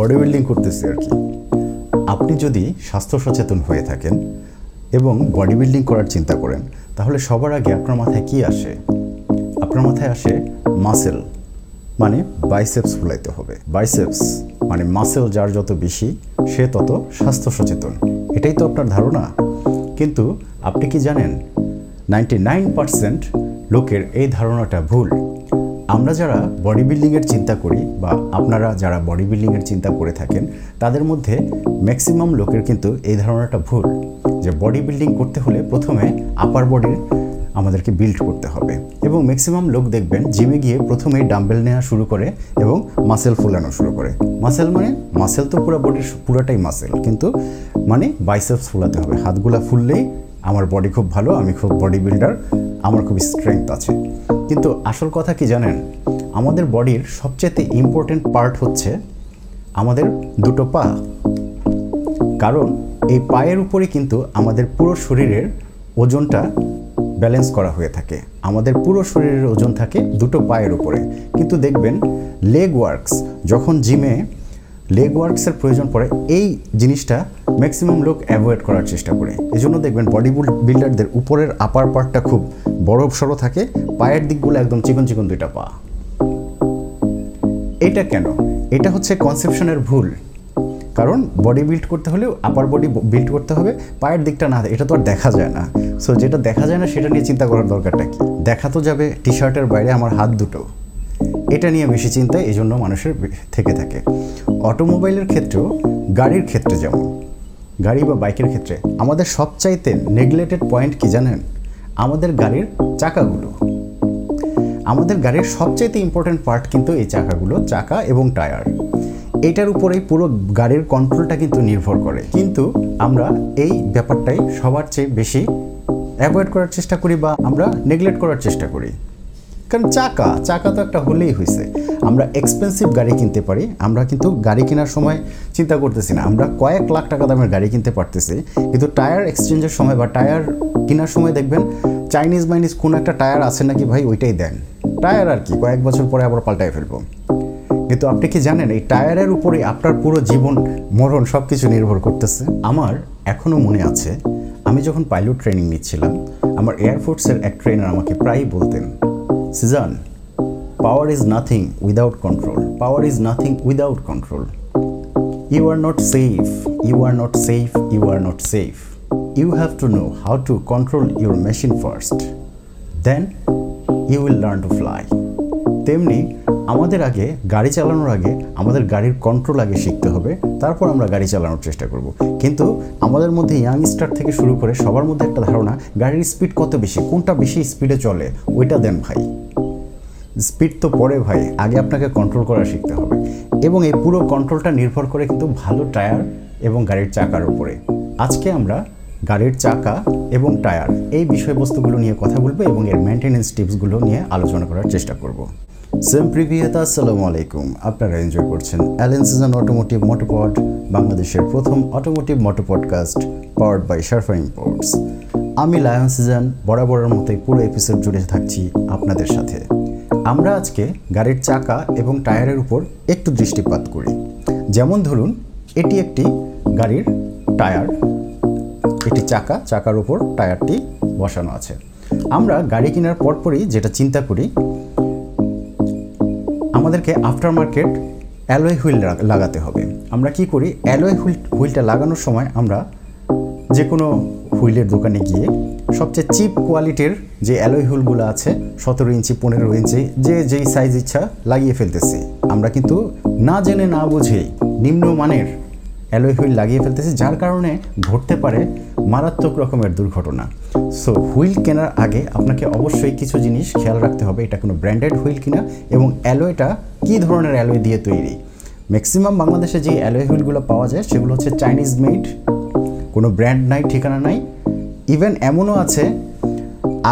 Body building করতেছি আর কি। আপনি যদি স্বাস্থ্য সচেতন হয়ে থাকেন এবং বডি বিল্ডিং করার চিন্তা করেন, তাহলে সবার আগে আপনার মাথায় কি আসে? আপনার মাথায় আসে মাসেল মানে বাইসেপস ফুলাইতে হবে। বাইসেপস মানে মাসেল যার যত বেশি, সে তত স্বাস্থ্য সচেতন। এটাই তো আপনার ধারণা। কিন্তু আপনি কি জানেন নাইনটি নাইন পার্সেন্ট লোকের এই ধারণাটা ভুল। আমরা যারা বডি বিল্ডিংয়ের চিন্তা করি বা আপনারা যারা বডি বিল্ডিংয়ের চিন্তা করে থাকেন, তাদের মধ্যে ম্যাক্সিমাম লোকের কিন্তু এই ধারণাটা ভুল যে বডি বিল্ডিং করতে হলে প্রথমে আপার বডির আমাদেরকে বিল্ড করতে হবে এবং ম্যাক্সিমাম লোক দেখবেন জিমে গিয়ে প্রথমেই ডাম্বেল নেওয়া শুরু করে এবং মাসেল ফুলানো শুরু করে। মাসেল মানে মাসেল তো পুরো বডির পুরোটাই মাসেল কিন্তু মানে বাইসেপস ফুলাতে হবে। হাতগুলা ফুললেই আমার বডি খুব ভালো, আমি খুব বডি বিল্ডার আমার খুব স্ট্রেংথ আছে। কিন্তু আসল কথা কি জানেন? আমাদের বডির সবচেয়ে ইম্পর্টেন্ট পার্ট হচ্ছে আমাদের দুটো পা। কারণ এই পায়ের উপরে কিন্তু আমাদের পুরো শরীরের ওজনটা ব্যালেন্স করা হয়ে থাকে। আমাদের পুরো শরীরের ওজন থাকে দুটো পায়ের উপরে। কিন্তু দেখবেন লেগ ওয়ার্কস যখন জিমে লেগ ওয়ার্কসের প্রয়োজন পড়ে, এই জিনিসটা ম্যাক্সিমাম লোক অ্যাভয়েড করার চেষ্টা করে। এজন্য দেখবেন বডি বিল্ডারদের উপরের আপার পার্টটা খুব বড় সড়ো থাকে, পায়ের দিকগুলো একদম চিকন চিকন দুইটা পা। এটা কেন? এটা হচ্ছে কনসেপশনের ভুল। কারণ বডি বিল্ড করতে হলেও আপার বডি বিল্ড করতে হবে, পায়ের দিকটা না, এটা তো আর দেখা যায় না। সো যেটা দেখা যায় না, সেটা নিয়ে চিন্তা করার দরকারটা কি? দেখা তো যাবে টি শার্টের বাইরে আমার হাত দুটো। এটা নিয়ে বেশি চিন্তা এই জন্য মানুষের থেকে থাকে। অটোমোবাইলের ক্ষেত্রেও গাড়ির ক্ষেত্রে যেমন, গাড়ি বা বাইকের ক্ষেত্রে, আমাদের সবচাইতে নেগলেটেড পয়েন্ট কি জানেন? আমাদের গাড়ির চাকাগুলো। আমাদের গাড়ির সবচাইতে ইম্পর্ট্যান্ট পার্ট কিন্তু এই চাকাগুলো, চাকা এবং টায়ার। এটার উপরেই পুরো গাড়ির কন্ট্রোলটা কিন্তু নির্ভর করে। কিন্তু আমরা এই ব্যাপারটাই সবার চেয়ে বেশি অ্যাভয়েড করার চেষ্টা করি বা আমরা নেগলেক্ট করার চেষ্টা করি। কারণ চাকা চাকা তো একটা হলেই হয়েছে। আমরা এক্সপেন্সিভ গাড়ি কিনতে পারি, আমরা কিন্তু গাড়ি কেনার সময় চিন্তা করতেছি না। আমরা কয়েক লাখ টাকা দামের গাড়ি কিনতে পারতেছি, কিন্তু টায়ার এক্সচেঞ্জের সময় বা টায়ার কেনার সময় দেখবেন চাইনিজ মাইনিজ কোন একটা টায়ার আছে নাকি ভাই ওইটাই দেন। টায়ার আর কি, কয়েক বছর পরে আবার পাল্টায় ফেলব। কিন্তু আপনি কি জানেন, এই টায়ারের উপরে আপনার পুরো জীবন মরণ সব কিছু নির্ভর করতেছে? আমার এখনও মনে আছে, আমি যখন পাইলট ট্রেনিং নিচ্ছিলাম, আমার এয়ারফোর্সের এক ট্রেনার আমাকে প্রায়ই বলতেন Cezanne, power is nothing without control. Power is nothing without control. You are not safe. You are not safe. You are not safe. You have to know how to control your machine first. Then you will learn to fly. তেমনি আমাদের আগে গাড়ি চালানোর আগে আমাদের গাড়ির control আগে শিখতে হবে, তারপর আমরা গাড়ি চালানোর চেষ্টা করব। কিন্তু আমাদের মধ্যে ইয়াংস্টার থেকে শুরু করে সবার মধ্যে একটা ধারণা, গাড়ির স্পিড কত বেশি, কোনটা বেশি স্পিডে চলে, ওইটা দেন ভাই। স্পিড তো পরে ভাই, আগে আপনাকে কন্ট্রোল করা শিখতে হবে। এবং এই পুরো কন্ট্রোলটা নির্ভর করে কিন্তু ভালো টায়ার এবং গাড়ির চাকার উপরে। আজকে আমরা গাড়ির চাকা এবং টায়ার এই বিষয়বস্তুগুলো নিয়ে কথা বলব এবং এর মেনটেনেন্স টিপসগুলো নিয়ে আলোচনা করার চেষ্টা করব। সেম প্রিভিয়াত আসসালামু আলাইকুম। আপনারা এনজয় করছেন অ্যালেন সিজন অটোমোটিভ মোটোপড বাংলাদেশের প্রথম automotive moto podcast powered by Sharfa imports আমি লায়ন সিজন বরাবরের মতোই পুরো এপিসোড জুড়ে থাকছি আপনাদের সাথে। আমরা আজকে গাড়ির চাকা এবং টায়ারের উপর একটু দৃষ্টিপাত করি। যেমন ধরুন, এটি একটি গাড়ির টায়ার। এটি চাকা, চাকার উপর টায়ারটি বসানো আছে। আমরা গাড়ি কেনার পরপরই যেটা চিন্তা করি আমাদেরকে আফটার মার্কেট অ্যালয় হুইল লাগাতে হবে। আমরা কি করি? অ্যালয় হুইল হুইলটা লাগানোর সময় আমরা যে কোনো হুইলের দোকানে গিয়ে সবচেয়ে চিপ কোয়ালিটির যে অ্যালয় হুইলগুলো আছে, সতেরো ইঞ্চি, পনেরো ইঞ্চি, যে, যেই সাইজ ইচ্ছা লাগিয়ে ফেলতেছি। আমরা কিন্তু না জেনে না বুঝেই নিম্নমানের অ্যালয় হুইল লাগিয়ে ফেলতেছে, যার কারণে ঘটতে পারে মারাত্মক রকমের দুর্ঘটনা। সো হুইল কেনার আগে আপনাকে অবশ্যই কিছু জিনিস খেয়াল রাখতে হবে, এটা কোনো ব্র্যান্ডেড হুইল কিনা এবং অ্যালয়টা কী ধরনের অ্যালয় দিয়ে তৈরি। ম্যাক্সিমাম বাংলাদেশে যে অ্যালয় হুইলগুলো পাওয়া যায়, সেগুলো হচ্ছে চাইনিজ মেড কোনো ব্র্যান্ড নাই, ঠিকানা নাই। ইভেন এমনও আছে,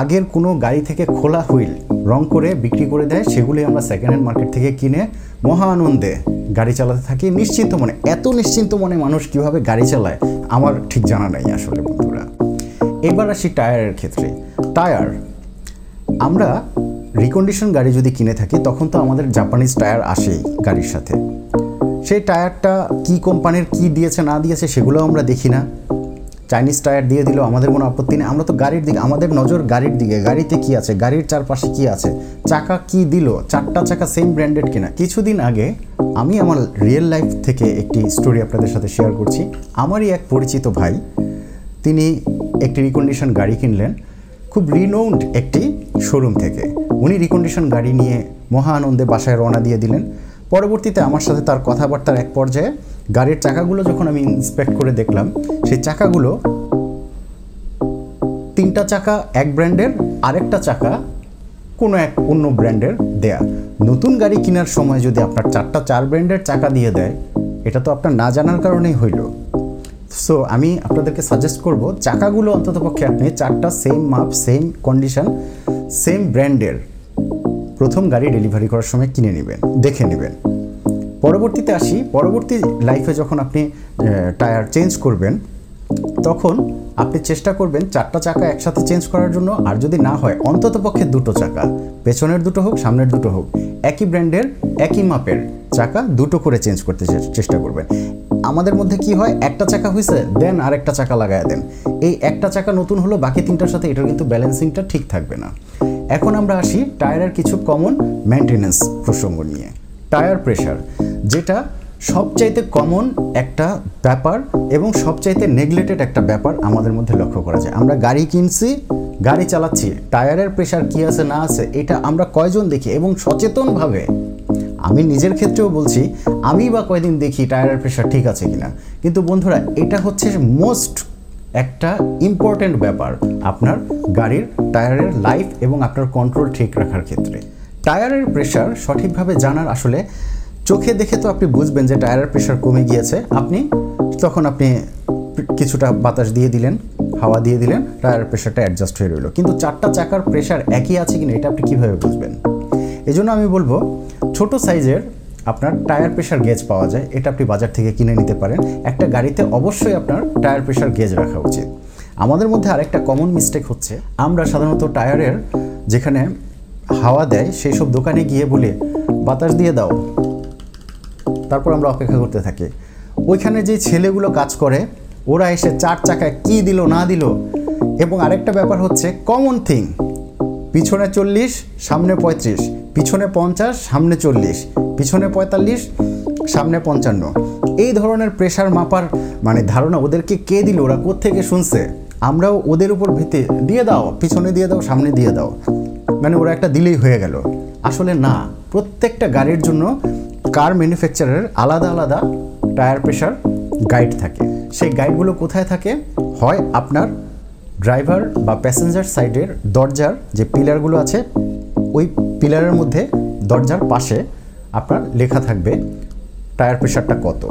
আগের কোনো গাড়ি থেকে খোলা হুইল রং করে বিক্রি করে দেয় সেগুলি আমরা সেকেন্ড হ্যান্ড মার্কেট থেকে কিনে মহা আনন্দে গাড়ি চালাতে থাকি। নিশ্চিন্ত মনে, এত নিশ্চিন্ত মনে মানুষ কীভাবে গাড়ি চালায়, আমার ঠিক জানা নাই আসলে বন্ধুরা। এবার আসি টায়ারের ক্ষেত্রে। টায়ার, আমরা রিকন্ডিশন গাড়ি যদি কিনে থাকি, তখন তো আমাদের জাপানিজ টায়ার আসেই গাড়ির সাথে। সেই টায়ারটা কি কোম্পানির কি দিয়েছে, না দিয়েছে সেগুলো আমরা দেখি না। চাইনিজ টায়ার দিয়ে দিল আমাদের কোনো আপত্তি নেই। আমরা তো গাড়ির দিকে, আমাদের নজর গাড়ির দিকে। গাড়িতে কি আছে? গাড়ির চারপাশে কি আছে? চাকা কি দিল? চারটা চাকা সেম ব্র্যান্ডেড কিনা? কিছুদিন আগে আমি আমার রিয়েল লাইফ থেকে একটি স্টোরি আপনাদের সাথে শেয়ার করছি। আমারই এক পরিচিত ভাই, তিনি একটি রিকন্ডিশন গাড়ি কিনলেন, খুব রিনাউন্ড একটি শোরুম থেকে। উনি রিকন্ডিশন গাড়ি নিয়ে মহা আনন্দে বাসায় রওনা দিয়ে দিলেন। পরবর্তীতে আমার সাথে তার কথাবার্তার এক পর্যায়ে গাড়ির চাকাগুলো যখন আমি ইন্সপেক্ট করে দেখলাম, সেই চাকাগুলো তিনটা চাকা এক ব্র্যান্ডের আরেকটা চাকা কোনো এক অন্য ব্র্যান্ডের দেয়া। নতুন গাড়ি কেনার সময় যদি আপনার চারটা, চার ব্র্যান্ডের চাকা দিয়ে দেয়, এটা তো আপনার না জানার কারণেই হইল। সো আমি আপনাদেরকে সাজেস্ট করব, চাকাগুলো অন্ততপক্ষে আপনি চারটা সেম মাপ সেম কন্ডিশন সেম ব্র্যান্ডের প্রথম গাড়ি ডেলিভারি করার সময় কিনে নেবেন, দেখে নেবেন। পরবর্তীতে আসি, পরবর্তী লাইফে যখন আপনি টায়ার চেঞ্জ করবেন, তখন আপনি চেষ্টা করবেন চারটা চাকা একসাথে চেঞ্জ করার জন্য। আর যদি না হয়, অন্তত পক্ষে দুটো চাকা, পেছনের দুটো হোক, সামনের দুটো হোক, একই ব্র্যান্ডের একই মাপের চাকা দুটো করে চেঞ্জ করতে চেষ্টা করবেন। আমাদের মধ্যে কি হয়, একটা চাকা হয়েছে দেন আর একটা চাকা লাগায় দেন। এই একটা চাকা নতুন হলো, বাকি তিনটার সাথে এটার কিন্তু ব্যালেন্সিংটা ঠিক থাকবে না। এখন আমরা আসি টায়ারের কিছু কমন মেনটেনেন্স প্রসঙ্গ নিয়ে। টায়ার প্রেশার যেটা সবচাইতে কমন একটা ব্যাপার এবং সবচাইতে নেগলেটেড একটা ব্যাপার আমাদের মধ্যে লক্ষ্য করা যায়। আমরা গাড়ি কিনছি, গাড়ি চালাচ্ছি, টায়ারের প্রেশার কী আছে, না আছে, এটা আমরা কয়জন দেখি এবং সচেতনভাবে, আমি নিজের ক্ষেত্রেও বলছি, আমি বা কয়দিন দেখি টায়ারের প্রেশার ঠিক আছে কিনা। কিন্তু বন্ধুরা, এটা হচ্ছে মোস্ট একটা ইম্পর্ট্যান্ট ব্যাপার আপনার গাড়ির টায়ারের লাইফ এবং আপনার কন্ট্রোল ঠিক রাখার ক্ষেত্রে। টায়ারের প্রেশার সঠিকভাবে জানার আসলে চোখে দেখে তো আপনি বুঝবেন যে টায়ারের প্রেশার কমে গিয়েছে। আপনি তখন আপনি কিছুটা বাতাস দিয়ে দিলেন, হাওয়া দিয়ে দিলেন টায়ারের প্রেশারটা অ্যাডজাস্ট হয়ে রইল। কিন্তু চারটা চাকার প্রেশার একই আছে কিনা এটা আপনি কীভাবে বুঝবেন? এজন্য আমি বলব, ছোট সাইজের আপনার টায়ার প্রেশার গেজ পাওয়া যায়, এটা আপনি বাজার থেকে কিনে নিতে পারেন। একটা গাড়িতে অবশ্যই আপনার টায়ার প্রেশার গেজ রাখা উচিত। আমাদের মধ্যে আরেকটা কমন মিস্টেক হচ্ছে, আমরা সাধারণত টায়ারের যেখানে হাওয়া দেয়, সেই সব দোকানে গিয়ে বলে, বাতাস দিয়ে দাও। তারপর আমরা অপেক্ষা করতে থাকি। ওইখানে যে ছেলেগুলো কাজ করে, ওরা এসে চার চাকায় কি দিল, না দিল, এবং আরেকটা ব্যাপার হচ্ছে কমন থিং পিছনে চল্লিশ, সামনে পঁয়ত্রিশ, পিছনে পঞ্চাশ, সামনে চল্লিশ, পিছনে পঁয়তাল্লিশ, সামনে পঞ্চান্ন। এই ধরনের প্রেশার মাপার মানে ধারণা ওদেরকে কে দিল, ওরা কোত্থেকে শুনছে? আমরাও ওদের উপর ভিত্তি, দিয়ে দাও, পিছনে দিয়ে দাও, সামনে দিয়ে দাও। মানে ওরা একটা দিলেই হয়ে গেল। আসলে না, প্রত্যেকটা গাড়ির জন্য কার ম্যানুফ্যাকচারের আলাদা আলাদা টায়ার প্রেশার গাইড থাকে? সেই গাইডগুলো কোথায় থাকে? হয় আপনার ড্রাইভার বা প্যাসেঞ্জার সাইডের দরজার যে পিলারগুলো আছে, ওই পিলারের মধ্যে দরজার পাশে আপনার লেখা থাকবে টায়ার প্রেশারটা কত?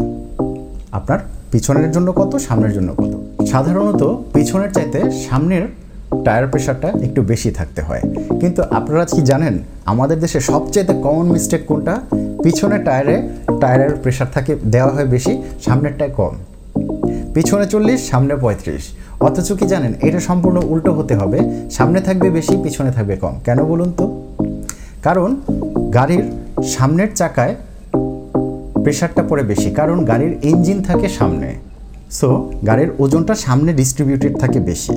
আপনার পিছনের জন্য কত, সামনের জন্য কত? সাধারণত পিছনের চাইতে সামনের টায়ার প্রেশারটা একটু বেশি থাকতে হয়। কিন্তু আপনারা কি জানেন আমাদের দেশে সবচেয়ে কমন মিস্টেক কোনটা? পিছনের টায়ারে টায়ারের প্রেশার থাকে, দেওয়া হয় বেশি সামনেরটায় কম। পিছনে চল্লিশ, সামনে পঁয়ত্রিশ। অথচ কি জানেন, এটা সম্পূর্ণ উল্টো হতে হবে, সামনে থাকবে বেশি, পিছনে থাকবে কম। কেন বলুন তো? কারণ গাড়ির সামনের চাকায় প্রেশারটা পড়ে বেশি, কারণ গাড়ির ইঞ্জিন থাকে সামনে। সো গাড়ির ওজনটা সামনে ডিস্ট্রিবিউটেড থাকে বেশি,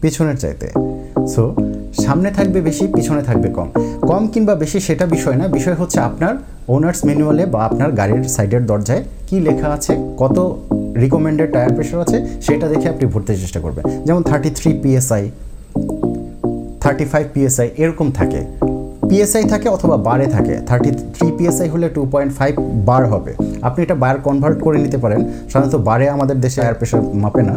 পিছনের চাইতে। সো সামনে থাকবে বেশি, পিছনে থাকবে কম। কম কিংবা বেশি সেটা বিষয় না, বিষয় হচ্ছে আপনার ওনার্স ম্যানুয়ালে বা আপনার গাড়ির সাইডের দরজায় কি লেখা আছে, কত রিকমেন্ডেড টায়ার প্রেশার আছে, সেটা দেখে আপনি ভরতে চেষ্টা করবেন। যেমন thirty three PSI thirty five PSI এরকম থাকে। পিএসআই থাকে অথবা বারে থাকে। থার্টি থ্রি পিএসআই হলে টু পয়েন্ট ফাইভ বার হবে। আপনি এটা বার কনভার্ট করে নিতে পারেন। সাধারণত বারে আমাদের দেশে এয়ার প্রেশার মাপে না।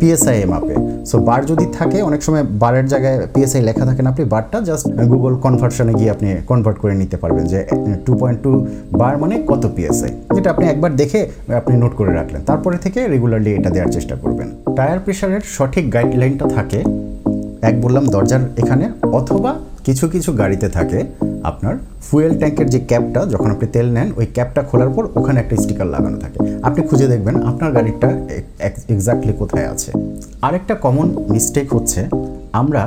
পিএসআই মাপে। সো বার যদি থাকে, অনেক সময় বারের জায়গায় পিএসআই লেখা থাকে না আপনি বারটা জাস্ট গুগল কনভার্সনে গিয়ে আপনি কনভার্ট করে নিতে পারবেন যে টু পয়েন্ট টু বার মানে কত পিএসআই যেটা আপনি একবার দেখে আপনি নোট করে রাখলেন। তারপরে থেকে রেগুলারলি এটা দেওয়ার চেষ্টা করবেন। টায়ার প্রেশারের সঠিক গাইডলাইনটা থাকে, এক বললাম দরজার এখানে, অথবা কিছু কিছু গাড়িতে থাকে আপনার ফুয়েল ট্যাঙ্কের যে ক্যাপটা যখন আপনি তেল নেন, ওই ক্যাপটা খোলার পর ওখানে একটা স্টিকার লাগানো থাকে। আপনি খুঁজে দেখবেন আপনার গাড়িটা এক্স্যাক্টলি কোথায় আছে। আরেকটা কমন মিস্টেক হচ্ছে, আমরা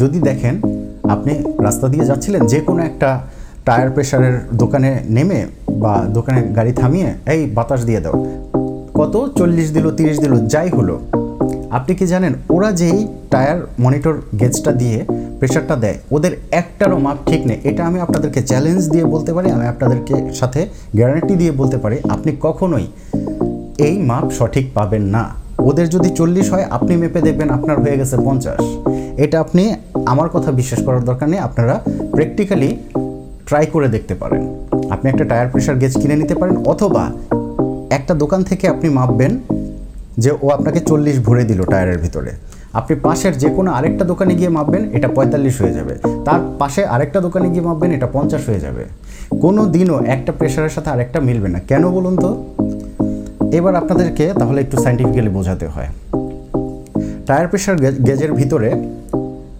যদি দেখেন, আপনি রাস্তা দিয়ে যাচ্ছিলেন, যে কোনো একটা টায়ার প্রেশারের দোকানে নেমে বা দোকানে গাড়ি থামিয়ে, এই বাতাস দিয়ে দাও। কত? চল্লিশ দিল, তিরিশ দিল, যাই হলো আপনি কি জানেন, ওরা যেই টায়ার মনিটর গেজটা দিয়ে প্রেশারটা দেয়, ওদের একটারও মাপ ঠিক নেই। এটা আমি আপনাদেরকে চ্যালেঞ্জ দিয়ে বলতে পারি, আমি আপনাদেরকে সাথে গ্যারান্টি দিয়ে বলতে পারি, আপনি কখনোই এই মাপ সঠিক পাবেন না। ওদের যদি চল্লিশ হয়, আপনি মেপে দেখবেন আপনার হয়ে গেছে পঞ্চাশ। এটা আপনি, আমার কথা বিশ্বাস করার দরকার নেই, আপনারা প্র্যাকটিক্যালি ট্রাই করে দেখতে পারেন। আপনি একটা টায়ার প্রেশার গেজ কিনে নিতে পারেন, অথবা একটা দোকান থেকে আপনি মাপবেন যে ও আপনাকে চল্লিশ ভরে দিল টায়ারের ভিতরে। আপনি পাশের যে কোনো আরেকটা দোকানে গিয়ে মাপবেন, এটা পঁয়তাল্লিশ হয়ে যাবে। তার পাশে আরেকটা দোকানে গিয়ে মাপবেন, এটা পঞ্চাশ হয়ে যাবে। কোনো দিনও একটা প্রেশারের সাথে আরেকটা মিলবে না। কেন বলুন তো? এবার আপনাদেরকে তাহলে একটু সাইন্টিফিক্যালি বোঝাতে হয়। টায়ার প্রেশার গেজের ভিতরে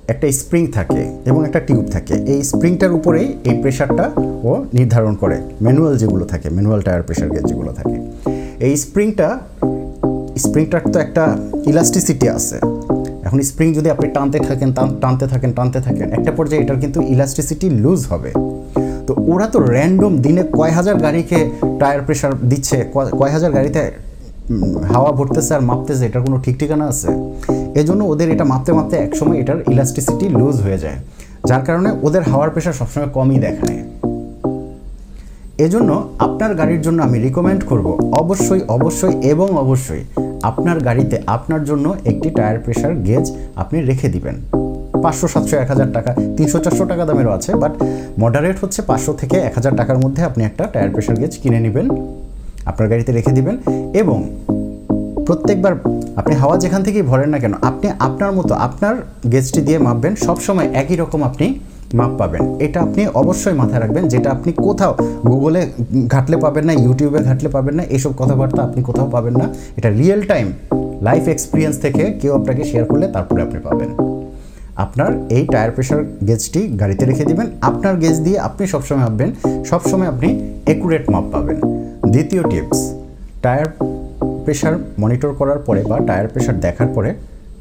একটা স্প্রিং থাকে এবং একটা টিউব থাকে। এই স্প্রিংটার উপরেই এই প্রেশারটা ও নির্ধারণ করে। ম্যানুয়াল যেগুলো থাকে ম্যানুয়াল টায়ার প্রেশার গেজ যেগুলো থাকে। এই স্প্রিংটা স্প্রিংটার তো একটা ইলাস্টিসিটি আছে। এখন স্প্রিং যদি আপনি টানতে থাকেন, টান- টানতে থাকেন টানতে থাকেন, একটা পর্যায়ে এটার কিন্তু ইলাস্টিসিটি লুজ হবে। তো ওরা তো র্যান্ডম দিনে কয় হাজার গাড়িকে টায়ার প্রেশার দিচ্ছে, কয় হাজার গাড়িতে হাওয়া ভরতেছে আর মাপতেছে, এটার কোনো ঠিক ঠিকানা আছে? এজন্য ওদের এটা মাপতে মাপতে একসময় এটার ইলাস্টিসিটি লুজ হয়ে যায়। যার কারণে ওদের হাওয়ার প্রেশার সবসময় কমই দেখায় এজন্য আপনার গাড়ির জন্য আমি রিকমেন্ড করব, অবশ্যই অবশ্যই এবং অবশ্যই আপনার গাড়িতে আপনার জন্য একটি টায়ার প্রেশার গেজ আপনি রেখে দিবেন। পাঁচশো, সাতশো, এক হাজার টাকা, তিনশো, চারশো টাকা দামেরও আছে, বাট মডারেট হচ্ছে পাঁচশো থেকে এক হাজার টাকার মধ্যে আপনি একটা টায়ার প্রেশার গেজ কিনে নেবেন, আপনার গাড়িতে রেখে দিবেন এবং প্রত্যেকবার আপনি হাওয়া যেখান থেকেই ভরেন না কেন, আপনি আপনার মতো আপনার গেজটি দিয়ে মাপবেন, সবসময় একই রকম আপনি মাপ পাবেন। এটা আপনি অবশ্যই মাথায় রাখবেন, যেটা আপনি কোথাও গুগলে ঘাটলে পাবেন না, ইউটিউবে ঘাটলে পাবেন না, এসব কথাবার্তা আপনি কোথাও পাবেন না। এটা রিয়েল টাইম লাইফ এক্সপিরিয়েন্স থেকে কেউ আপনাকে শেয়ার করলে তারপরে আপনি পাবেন। আপনার এই টায়ার প্রেশার গেজটি গাড়িতে রেখে দিবেন। আপনার গেজ দিয়ে আপনি সবসময় মাপবেন সবসময় আপনি একুরেট মাপ পাবেন। দ্বিতীয় টিপস টায়ার প্রেশার মনিটর করার পরে বা টায়ার প্রেশার দেখার পরে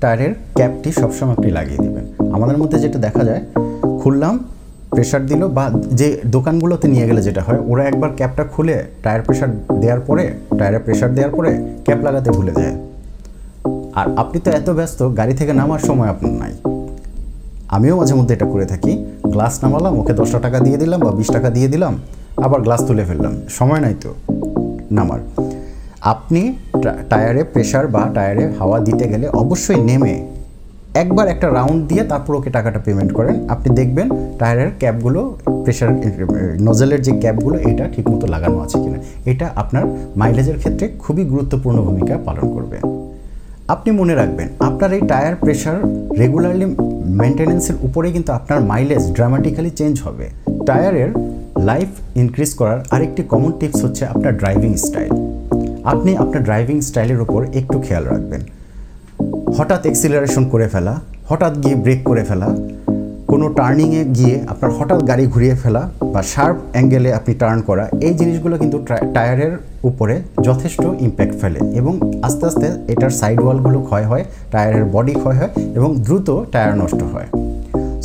টায়ারের ক্যাপটি সবসময় আপনি লাগিয়ে দিবেন। আমাদের মধ্যে যেটা দেখা যায় খুললাম প্রেশার দিল, বা যে দোকানগুলোতে নিয়ে গেলে যেটা হয়, ওরা একবার ক্যাপটা খুলে টায়ার প্রেশার দেওয়ার পরে টায়ারে প্রেশার দেওয়ার পরে ক্যাপ লাগাতে ভুলে যায়। আর আপনি তো এত ব্যস্ত, গাড়ি থেকে নামার সময় আপনার নাই। আমিও মাঝে মধ্যে এটা করে থাকি। গ্লাস নামালাম, ওকে দশটা টাকা দিয়ে দিলাম বা বিশ টাকা দিয়ে দিলাম, আবার গ্লাস তুলে ফেললাম। সময় নাই তো নামার। আপনি টায়ারে প্রেশার বা টায়ারে হাওয়া দিতে গেলে অবশ্যই নেমে একবার একটা রাউন্ড দিয়ে তারপর ওকে টাকাটা পেমেন্ট করেন। আপনি দেখবেন টায়ারের ক্যাপগুলো প্রেশার নজেলের যে ক্যাপগুলো এটা ঠিকমতো লাগানো আছে কিনা। এটা আপনার মাইলেজের ক্ষেত্রে খুবই গুরুত্বপূর্ণ ভূমিকা পালন করবে। আপনি মনে রাখবেন, আপনার এই টায়ার প্রেশার রেগুলারলি মেনটেনেন্সের উপরে কিন্তু আপনার মাইলেজ ড্রামাটিক্যালি চেঞ্জ হবে। টায়ারের লাইফ ইনক্রিজ করার আরেকটি কমন টিপস হচ্ছে আপনার ড্রাইভিং স্টাইল আপনি আপনার ড্রাইভিং স্টাইলের উপর একটু খেয়াল রাখবেন। হঠাৎ এক্সিলারেশন করে ফেলা, হঠাৎ গিয়ে ব্রেক করে ফেলা, কোনো টার্নিংয়ে গিয়ে আপনার হঠাৎ গাড়ি ঘুরিয়ে ফেলা বা শার্প অ্যাঙ্গেলে আপনি টার্ন করা, এই জিনিসগুলো কিন্তু টায়ারের উপরে যথেষ্ট ইম্প্যাক্ট ফেলে এবং আস্তে আস্তে এটার সাইড ওয়ালগুলো ক্ষয় হয় টায়ারের বডি ক্ষয় হয় এবং দ্রুত টায়ার নষ্ট হয়।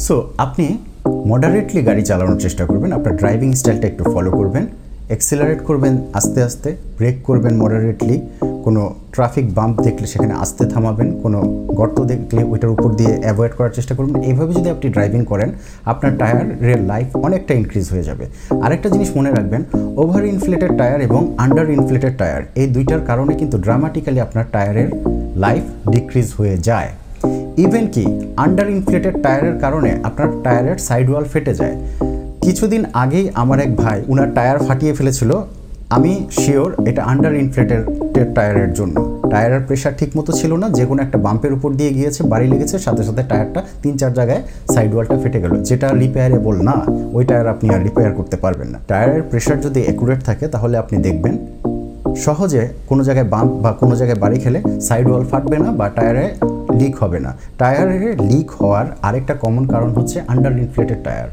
সো আপনি মডারেটলি গাড়ি চালানোর চেষ্টা করবেন, আপনার ড্রাইভিং স্টাইলটা একটু ফলো করবেন এক্সিলারেট করবেন আস্তে আস্তে ব্রেক করবেন মডারেটলি কোনো ট্রাফিক বাম্প দেখলে সেখানে আস্তে থামাবেন, কোনো গর্ত দেখলে ওইটার উপর দিয়ে অ্যাভয়েড করার চেষ্টা করবেন এইভাবে যদি আপনি ড্রাইভিং করেন, আপনার টায়ারের লাইফ অনেকটা ইনক্রিজ হয়ে যাবে। আরেকটা জিনিস মনে রাখবেন ওভার ইনফ্লেটেড টায়ার এবং আন্ডার ইনফ্লেটেড টায়ার এই দুইটার কারণে কিন্তু ড্রামাটিক্যালি আপনার টায়ারের লাইফ ডিক্রিজ হয়ে যায়। ইভেন কি আন্ডার ইনফ্লেটেড টায়ারের কারণে আপনার টায়ারের সাইড ওয়াল ফেটে যায়। কিছুদিন আগেই আমার এক ভাই, উনার টায়ার ফাটিয়ে ফেলেছিল আমি শিওর এটা আন্ডার ইনফ্লেটেড টায়ারের জন্য। টায়ারের প্রেশার ঠিক মতো ছিল না, যে কোনো একটা বাম্পের উপর দিয়ে গিয়েছে, বাড়ি লেগেছে, সাথে সাথে টায়ারটা তিন চার জায়গায় সাইড ওয়ালটা ফেটে গেল। যেটা রিপেয়ারেবল না, ওই টায়ার আপনি আর রিপেয়ার করতে পারবেন না। টায়ারের প্রেশার যদি অ্যাকুরেট থাকে, তাহলে আপনি দেখবেন সহজে কোনো জায়গায় বাম্প বা কোনো জায়গায় বাড়ি খেলে সাইড ওয়াল ফাটবে না বা টায়ারে লিক হবে না। টায়ারে লিক হওয়ার আরেকটা কমন কারণ হচ্ছে under inflated tyre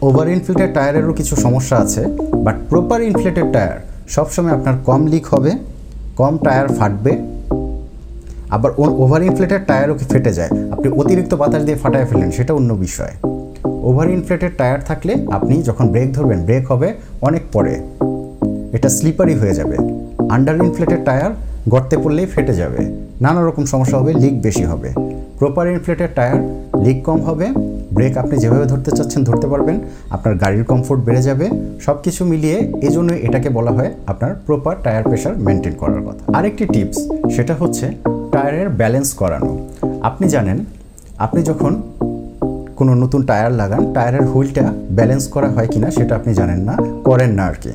over inflated টায়ারেরও কিছু সমস্যা আছে বাট প্রপার ইনফ্লেটেড টায়ার সবসময় আপনার কম লিক হবে, কম টায়ার ফাটবে, আবার ওভার ইনফ্লেটেড টায়ারও ফেটে যায়? আপনি অতিরিক্ত বাতাস দিয়ে ফাটায় ফেলেন সেটা অন্য বিষয়। ওভার ইনফ্লেটেড টায়ার থাকলে আপনি যখন ব্রেক ধরবেন ব্রেক হবে অনেক পরে। এটা স্লিপারি হয়ে যাবে। আন্ডার ইনফ্লেটেড টায়ার গর্তে পড়লেই ফেটে যাবে। নানা রকম সমস্যা হবে লিক বেশি হবে। প্রপার ইনফ্লেটেড টায়ার লিক কম হবে ব্রেক আপনি যেভাবে ধরতে চাচ্ছেন ধরতে পারবেন, আপনার গাড়ির কমফোর্ট বেড়ে যাবে। সব কিছু মিলিয়ে এই জন্য এটাকে বলা হয় আপনার প্রপার টায়ার প্রেশার মেনটেন করার কথা। আরেকটি টিপস সেটা হচ্ছে টায়ারের ব্যালেন্স করানো। আপনি জানেন, আপনি যখন কোনো নতুন টায়ার লাগান টায়ারের হুইলটা ব্যালেন্স করা হয় কিনা সেটা আপনি জানেন না, করেন না আর কি।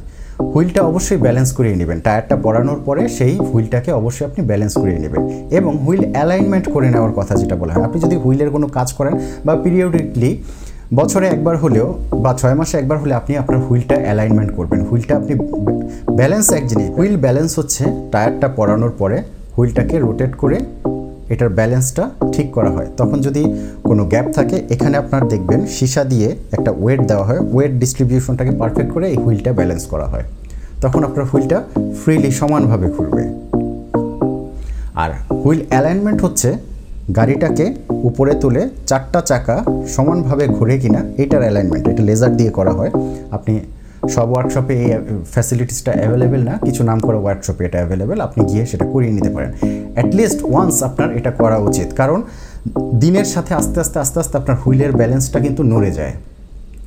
হুইলটা অবশ্যই ব্যালেন্স করিয়ে নেবেন। টায়ারটা পরানোর পরে সেই হুইলটাকে অবশ্যই আপনি ব্যালেন্স করিয়ে নেবেন। এবং হুইল অ্যালাইনমেন্ট করে নেওয়ার কথা যেটা বলা হয়। আপনি যদি হুইলের কোনো কাজ করেন বা পিরিয়ডিকলি বছরে একবার হলেও বা ছয় মাসে একবার হলে আপনি আপনার হুইলটা অ্যালাইনমেন্ট করবেন। হুইলটা আপনি ব্যালেন্স এক জিনিস, হুইল ব্যালেন্স হচ্ছে টায়ারটা পরানোর পরে হুইলটাকে রোটেট করে এটার ব্যালেন্সটা ঠিক করা হয়। তখন যদি কোনো গ্যাপ থাকে, এখানে আপনার দেখবেন সীসা দিয়ে একটা ওয়েট দেওয়া হয়। ওয়েট ডিস্ট্রিবিউশনটাকে পারফেক্ট করে এই হুইলটা ব্যালেন্স করা হয়। তখন আপনার হুইলটা ফ্রিলি সমানভাবে ঘুরবে আর হুইল অ্যালাইনমেন্ট হচ্ছে গাড়িটাকে উপরে তুলে চারটা চাকা সমানভাবে ঘুরে কিনা, এটার অ্যালাইনমেন্ট এটা লেজার দিয়ে করা হয়। আপনি সব ওয়ার্কশপে এই ফ্যাসিলিটিসটা অ্যাভেলেবেল না, কিছু নাম করা ওয়ার্কশপে এটা অ্যাভেলেবেল আপনি গিয়ে সেটা করিয়ে নিতে পারেন। অ্যাটলিস্ট ওয়ান্স আপনার এটা করা উচিত, কারণ দিনের সাথে আস্তে আস্তে আস্তে আস্তে আপনার হুইলের ব্যালেন্সটা কিন্তু নড়ে যায়।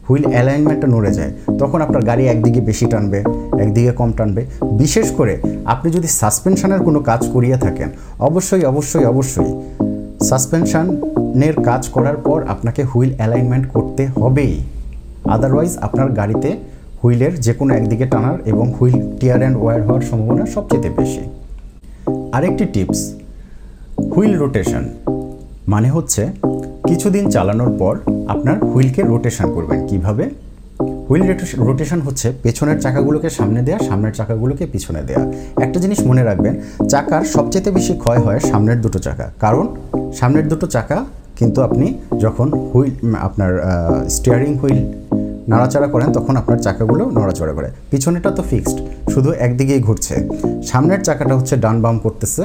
হুইল অ্যালাইনমেন্টটা নড়ে যায়, তখন আপনার গাড়ি একদিকে বেশি টানবে, একদিকে কম টানবে। বিশেষ করে আপনি যদি সাসপেনশনের কোনো কাজ করিয়ে থাকেন, অবশ্যই অবশ্যই অবশ্যই সাসপেনশনের কাজ করার পর আপনাকে হুইল অ্যালাইনমেন্ট করতে হবেই। আদারওয়াইজ আপনার গাড়িতে হুইলের যে কোনো একদিকে টানার এবং হুইল টিয়ার অ্যান্ড ওয়ার হওয়ার সম্ভাবনা সবচেয়ে বেশি। আরেকটি টিপস, হুইল রোটেশন মানে হচ্ছে কিছুদিন চালানোর পর আপনার হুইলকে রোটেশন করবেন। কীভাবে? হুইল রোটেশন হচ্ছে পেছনের চাকাগুলোকে সামনে দেয়া, সামনের চাকাগুলোকে পিছনে দেয়া। একটা জিনিস মনে রাখবেন, চাকার সবচেয়ে বেশি ক্ষয় হয় সামনের দুটো চাকা। কারণ সামনের দুটো চাকা কিন্তু আপনি যখন হুইল আপনার স্টিয়ারিং হুইল নাড়াচাড়া করেন, তখন আপনার চাকাগুলো নড়াচড়া করে। পিছনেটা তো ফিক্সড শুধু একদিকেই ঘুরছে। সামনের চাকাটা হচ্ছে ডান বাম করতেছে।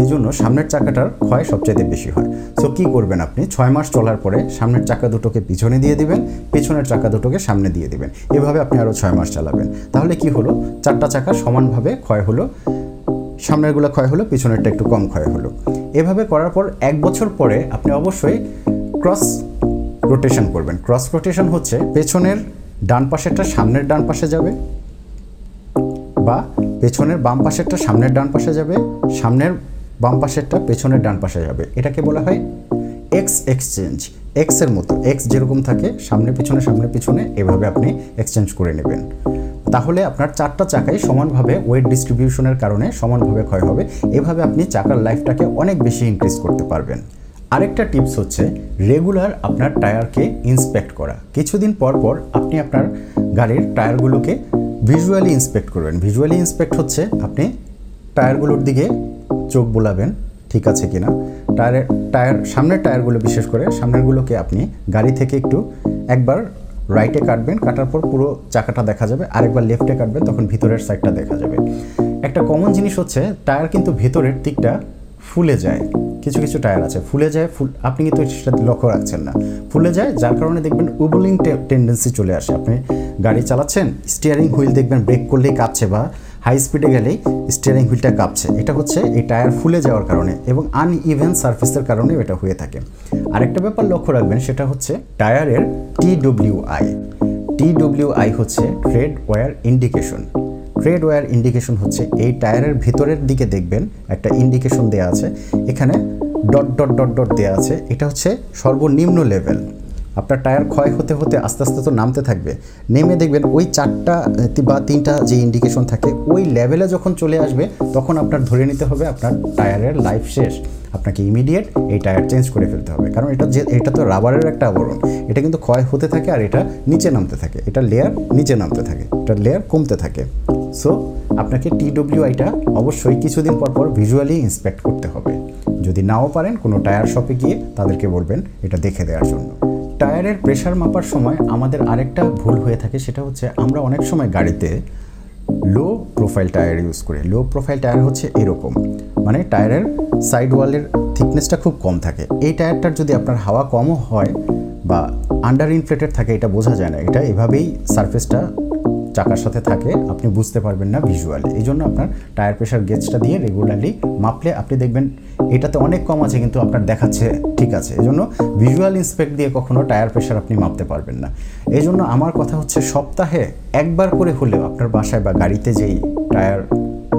এই জন্য সামনের চাকাটার ক্ষয় সবচাইতে বেশি হয়। সো কী করবেন আপনি? ছয় মাস চলার পরে সামনের চাকা দুটোকে পিছনে দিয়ে দিবেন, পিছনের চাকা দুটোকে সামনে দিয়ে দিবেন। এভাবে আপনি আরও ছয় মাস চালাবেন। তাহলে কি হলো? চারটা চাকা সমানভাবে ক্ষয় হলো, সামনেরগুলো ক্ষয় হলো, পিছনেরটা একটু কম ক্ষয় হলো। এভাবে করার পর এক বছর পরে আপনি অবশ্যই ক্রস রোটেশন করবেন। ক্রস রোটেশন হচ্ছে পেছনের ডান পাশেরটা সামনের ডান পাশে যাবে বা পেছনের বাম পাশেরটা সামনের ডান পাশে যাবে, সামনের বাম পাশেরটা পেছনের ডান পাশে যাবে। এটাকে বলা হয় এক্স এক্সচেঞ্জ এক্সের মতো এক্স যেরকম থাকে, সামনে পিছনে সামনে পিছনে, এভাবে আপনি এক্সচেঞ্জ করে নেবেন। তাহলে আপনার চারটা চাকাই সমানভাবে ওয়েট ডিস্ট্রিবিউশনের কারণে সমানভাবে ক্ষয় হবে। এভাবে আপনি চাকার লাইফটাকে অনেক বেশি ইনক্রিজ করতে পারবেন। আরেকটা টিপস হচ্ছে রেগুলার আপনার টায়ারকে ইন্সপেক্ট করা। কিছুদিন পর পর আপনি আপনার গাড়ির টায়ারগুলোকে ভিজুয়ালি ইন্সপেক্ট করবেন। ভিজুয়ালি ইন্সপেক্ট হচ্ছে আপনি টায়ারগুলোর দিকে চোখ বোলাবেন, ঠিক আছে কিনা? টায়ারের, টায়ার, সামনের টায়ারগুলো বিশেষ করে, সামনেরগুলোকে আপনি গাড়ি থেকে একটু একবার রাইটে কাটবেন, কাটার পর পুরো চাকাটা দেখা যাবে, আরেকবার লেফটে কাটবেন, তখন ভিতরের সাইডটা দেখা যাবে। একটা কমন জিনিস হচ্ছে, টায়ার কিন্তু ভেতরের দিকটা ফুলে যায়। কিছু কিছু টায়ার আছে, ফুলে যায়, ফুল, আপনি কিন্তু সেটা লক্ষ্য রাখছেন না। ফুলে যায়, যার কারণে দেখবেন উবলিং টেন্ডেন্সি চলে আসে। আপনি গাড়ি চালাচ্ছেন স্টিয়ারিং হুইল দেখবেন ব্রেক করলেই কাঁপছে বা হাই স্পিডে গেলেই স্টিয়ারিং হুইলটা কাঁপছে। এটা হচ্ছে এই টায়ার ফুলে যাওয়ার কারণে এবং আনইভেন সারফেসের কারণে এটা হয়ে থাকে। আরেকটা ব্যাপার লক্ষ্য রাখবেন, সেটা হচ্ছে টায়ারের T W I T W I হচ্ছে tread wear indication tread wear indication হচ্ছে এই টায়ারের ভিতরের দিকে দেখবেন, একটা ইন্ডিকেশন দেওয়া আছে, এখানে ডট ডট ডট ডট দেওয়া আছে, এটা হচ্ছে সর্বনিম্ন লেভেল। আপনার টায়ার ক্ষয় হতে হতে আস্তে আস্তে তো নামতে থাকবে। নেমে দেখবেন ওই চারটা বা তিনটা যে ইন্ডিকেশন থাকে, ওই লেভেলে যখন চলে আসবে, তখন আপনার ধরে নিতে হবে আপনার টায়ারের লাইফ শেষ। আপনাকে ইমিডিয়েট এই টায়ার চেঞ্জ করে ফেলতে হবে। কারণ এটা যে, এটা তো রাবারের একটা আবরণ। এটা কিন্তু ক্ষয় হতে থাকে আর এটা নিচে নামতে থাকে। এটা লেয়ার নিচে নামতে থাকে। এটা লেয়ার কমতে থাকে। সো আপনাকে টিডব্লিউআইটা অবশ্যই কিছুদিন পর পর ভিজুয়ালি ইন্সপেক্ট করতে হবে। যদি নাও পারেন কোনো টায়ার শপে গিয়ে তাদেরকে বলবেন এটা দেখে দেওয়ার জন্য। টায়ারের প্রেশার মাপার সময় আমাদের আরেকটা ভুল হয়ে থাকে, সেটা হচ্ছে আমরা অনেক সময় গাড়িতে লো প্রোফাইল টায়ার ইউজ করি। লো প্রোফাইল টায়ার হচ্ছে এরকম। মানে টায়ারের সাইড ওয়ালের থিকনেসটা খুব কম থাকে। এই টায়ারটার যদি আপনার হাওয়া কমও হয় বা আন্ডার ইনফ্লেটেড থাকে, এটা বোঝা যায় না। এটা এভাবেই সারফেসটা চাকার সাথে থাকে, আপনি বুঝতে পারবেন না ভিজুয়ালি এই জন্য আপনার টায়ার প্রেশার গেজটা দিয়ে রেগুলারলি মাপলে আপনি দেখবেন এটাতে অনেক কম আছে, কিন্তু আপনার দেখাচ্ছে ঠিক আছে। এই জন্য ভিজুয়াল ইন্সপেক্ট দিয়ে কখনো টায়ার প্রেশার আপনি মাপতে পারবেন না। এই জন্য আমার কথা হচ্ছে সপ্তাহে একবার করে হলেও আপনার বাসায় বা গাড়িতে যেই টায়ার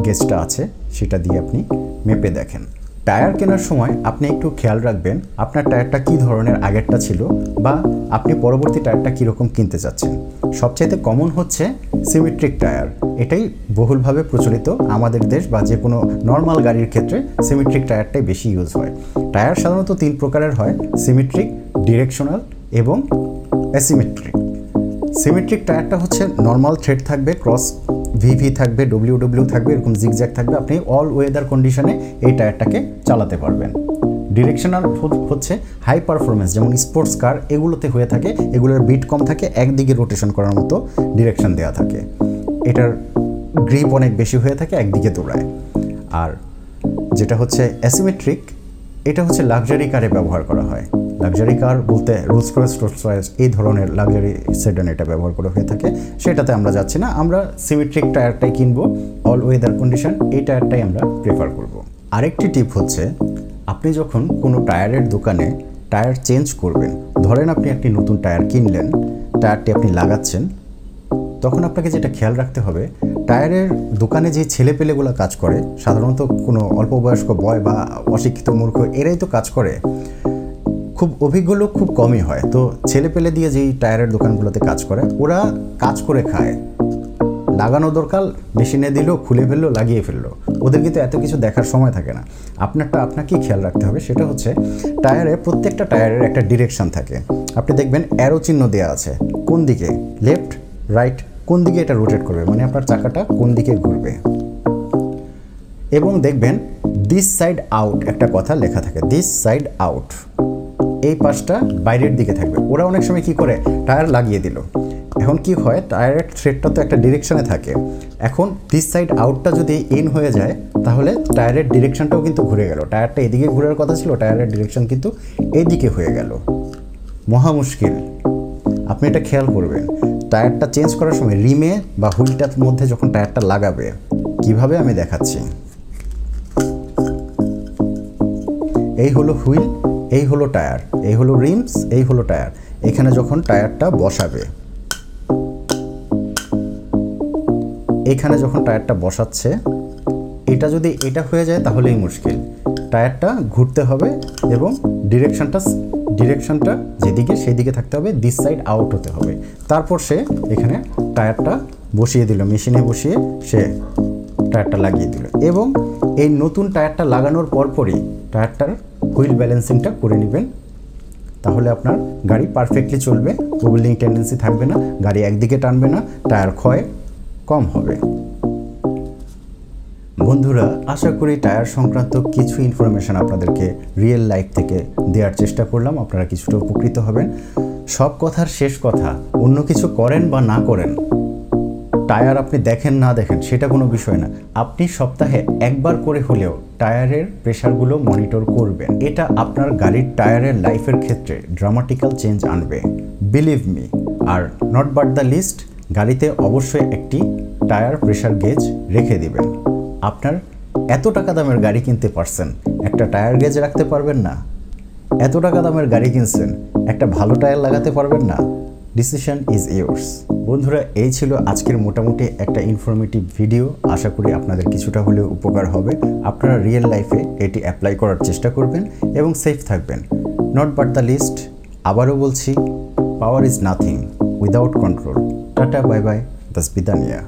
গেজটা আছে, সেটা দিয়ে আপনি মেপে দেখেন। টায়ার কেনার সময় আপনি একটু খেয়াল রাখবেন আপনার টায়ারটা কী ধরনের আগেরটা ছিল বা আপনি পরবর্তী টায়ারটা কীরকম কিনতে চাচ্ছেন। সবচাইতে কমন হচ্ছে সিমেট্রিক টায়ার। এটাই বহুলভাবে প্রচলিত আমাদের দেশ বা যে কোনো নর্মাল গাড়ির ক্ষেত্রে সিমেট্রিক টায়ারটাই বেশি ইউজ হয়। টায়ার সাধারণত তিন প্রকারের হয়, সিমেট্রিক, ডিরেকশনাল এবং অ্যাসিমেট্রিক। সিমেট্রিক টায়ারটা হচ্ছে নর্মাল থ্রেড থাকবে, ক্রস ভিভি থাকবে ডব্লিউ ডব্লিউ থাকবে, এরকম জিগজ্যাগ থাকবে, আপনি অল ওয়েদার কন্ডিশনে এই টায়ারটাকে চালাতে পারবেন। ডিরেকশনাল হচ্ছে হাই পারফরমেন্স যেমন স্পোর্টস কার এগুলোতে হয়ে থাকে, এগুলোর বিট কম থাকে, একদিকে রোটেশন করার মতো ডিরেকশন দেওয়া থাকে। এটার গ্রিপ অনেক বেশি হয়ে থাকে, একদিকে দৌড়ায়। আর যেটা হচ্ছে অ্যাসিমেট্রিক এটা হচ্ছে লাক্সারি কারে ব্যবহার করা হয়। লাক্সারি কার বলতে রোলস রয়েস রোলস রয়েস এই ধরনের লাক্সারি সেডান এটা ব্যবহার করা হয়ে থাকে। সেটাতে আমরা যাচ্ছি না, আমরা সিমেট্রিক টায়ারটাই কিনবো অল ওয়েদার কন্ডিশন এই টায়ারটাই আমরা প্রেফার করব। আরেকটি টিপ হচ্ছে, আপনি যখন কোনো টায়ারের দোকানে টায়ার চেঞ্জ করবেন, ধরেন আপনি একটি নতুন টায়ার কিনলেন টায়ারটি আপনি লাগাচ্ছেন, তখন আপনাকে যেটা খেয়াল রাখতে হবে টায়ারের দোকানে যে ছেলেপেলেগুলো কাজ করে, সাধারণত কোনো অল্প বয়স্ক বয় বা অশিক্ষিত মূর্খ, এরাই তো কাজ করে খুব অভিজ্ঞ লোক খুব কমই হয়। তো ছেলে পেলে দিয়ে যেই টায়ারের দোকানগুলোতে কাজ করে, ওরা কাজ করে খায়। লাগানো দরকার, মেশিনে দিল, খুলে ফেলল, লাগিয়ে ফেলল। ওদের কিন্তু এত কিছু দেখার সময় থাকে না। আপনারটা আপনাকেই খেয়াল রাখতে হবে, সেটা হচ্ছে টায়ারে প্রত্যেকটা টায়ারের একটা ডিরেকশন থাকে। আপনি দেখবেন অ্যারো চিহ্ন দেওয়া আছে, কোন দিকে লেফট রাইট কোন দিকে এটা রোটেট করবে মানে আপনার চাকাটা কোন দিকে ঘুরবে। এবং দেখবেন দিস সাইড আউট একটা কথা লেখা থাকে দিস সাইড আউট এই পাশটা বাইরের দিকে থাকবে। ওরা অনেক সময় কি করে? টায়ার লাগিয়ে দিল। এখন কি হয়? টায়ারের থ্রেডটা তো একটা ডিরেকশনে থাকে। এখন দিস সাইড আউটটা যদি ইন হয়ে যায়, তাহলে টায়ারের ডিরেকশনটাও কিন্তু ঘুরে গেল। টায়ারটা এদিকে ঘুরার কথা ছিল, টায়ারের ডিরেকশন কিন্তু এদিকে হয়ে গেল। মহা মুশকিল। আপনি এটা খেয়াল করবেন। টায়ারটা চেঞ্জ করার সময় রিমে বা হুইলটার মধ্যে যখন টায়ারটা লাগাবে, কীভাবে আমি দেখাচ্ছি? এই হলো হুইল। এই হলো টায়ার, এই হলো রিমস, এই হলো টায়ার। এখানে যখন টায়ারটা বসাবে, এখানে যখন টায়ারটা বসাচ্ছে, এটা যদি এটা হয়ে যায় তাহলেই মুশকিল। টায়ারটা ঘুরতে হবে এবং ডিরেকশনটা ডিরেকশনটা যেদিকে সেদিকে থাকতে হবে দিস সাইড আউট হতে হবে। তারপর সে এখানে টায়ারটা বসিয়ে দিল, মেশিনে বসিয়ে সে টায়ারটা লাগিয়ে দিল। এবং এই নতুন টায়ারটা লাগানোর পরপরই টায়ারটার হুইল ব্যালেন্সিংটা করে নেবেন। তাহলে আপনার গাড়ি পারফেক্টলি চলবে ওয়েলিং টেন্ডেন্সি থাকবে না, গাড়ি একদিকে টানবে না, টায়ার ক্ষয় কম হবে। বন্ধুরা, আশা করি টায়ার সংক্রান্ত কিছু ইনফরমেশন আপনাদেরকে রিয়েল লাইফ থেকে দেওয়ার চেষ্টা করলাম, আপনারা কিছুটা উপকৃত হবেন। সব কথার শেষ কথা, অন্য কিছু করেন বা না করেন টায়ার আপনি দেখেন না দেখেন, সেটা কোনো বিষয় না। আপনি সপ্তাহে একবার করে হলেও টায়ারের প্রেশারগুলো মনিটর করবেন। এটা আপনার গাড়ির টায়ারের লাইফের ক্ষেত্রে ড্রামাটিক্যাল চেঞ্জ আনবে। Believe me, R not but the least, গাড়িতে অবশ্যই একটি টায়ার প্রেশার গেজ রেখে দিবেন। আপনার এত টাকা দামের গাড়ি কিনতে পারছেন, একটা টায়ার গেজ রাখতে পারবেন না? এত টাকা দামের গাড়ি কিনছেন, একটা ভালো টায়ার লাগাতে পারবেন না? ডিসিশন ইজ ইয়োর্স বন্ধুরা, এই ছিল আজকের মোটামুটি একটা ইনফরমেটিভ ভিডিও আশা করি আপনাদের কিছুটা হলেও উপকার হবে। আপনারা রিয়েল লাইফে এটি অ্যাপ্লাই করার চেষ্টা করবেন এবং সেফ থাকবেন। নট বাট দ্য লিস্ট আবারও বলছি power is nothing without control tata bye bye Das বিদানিয়া।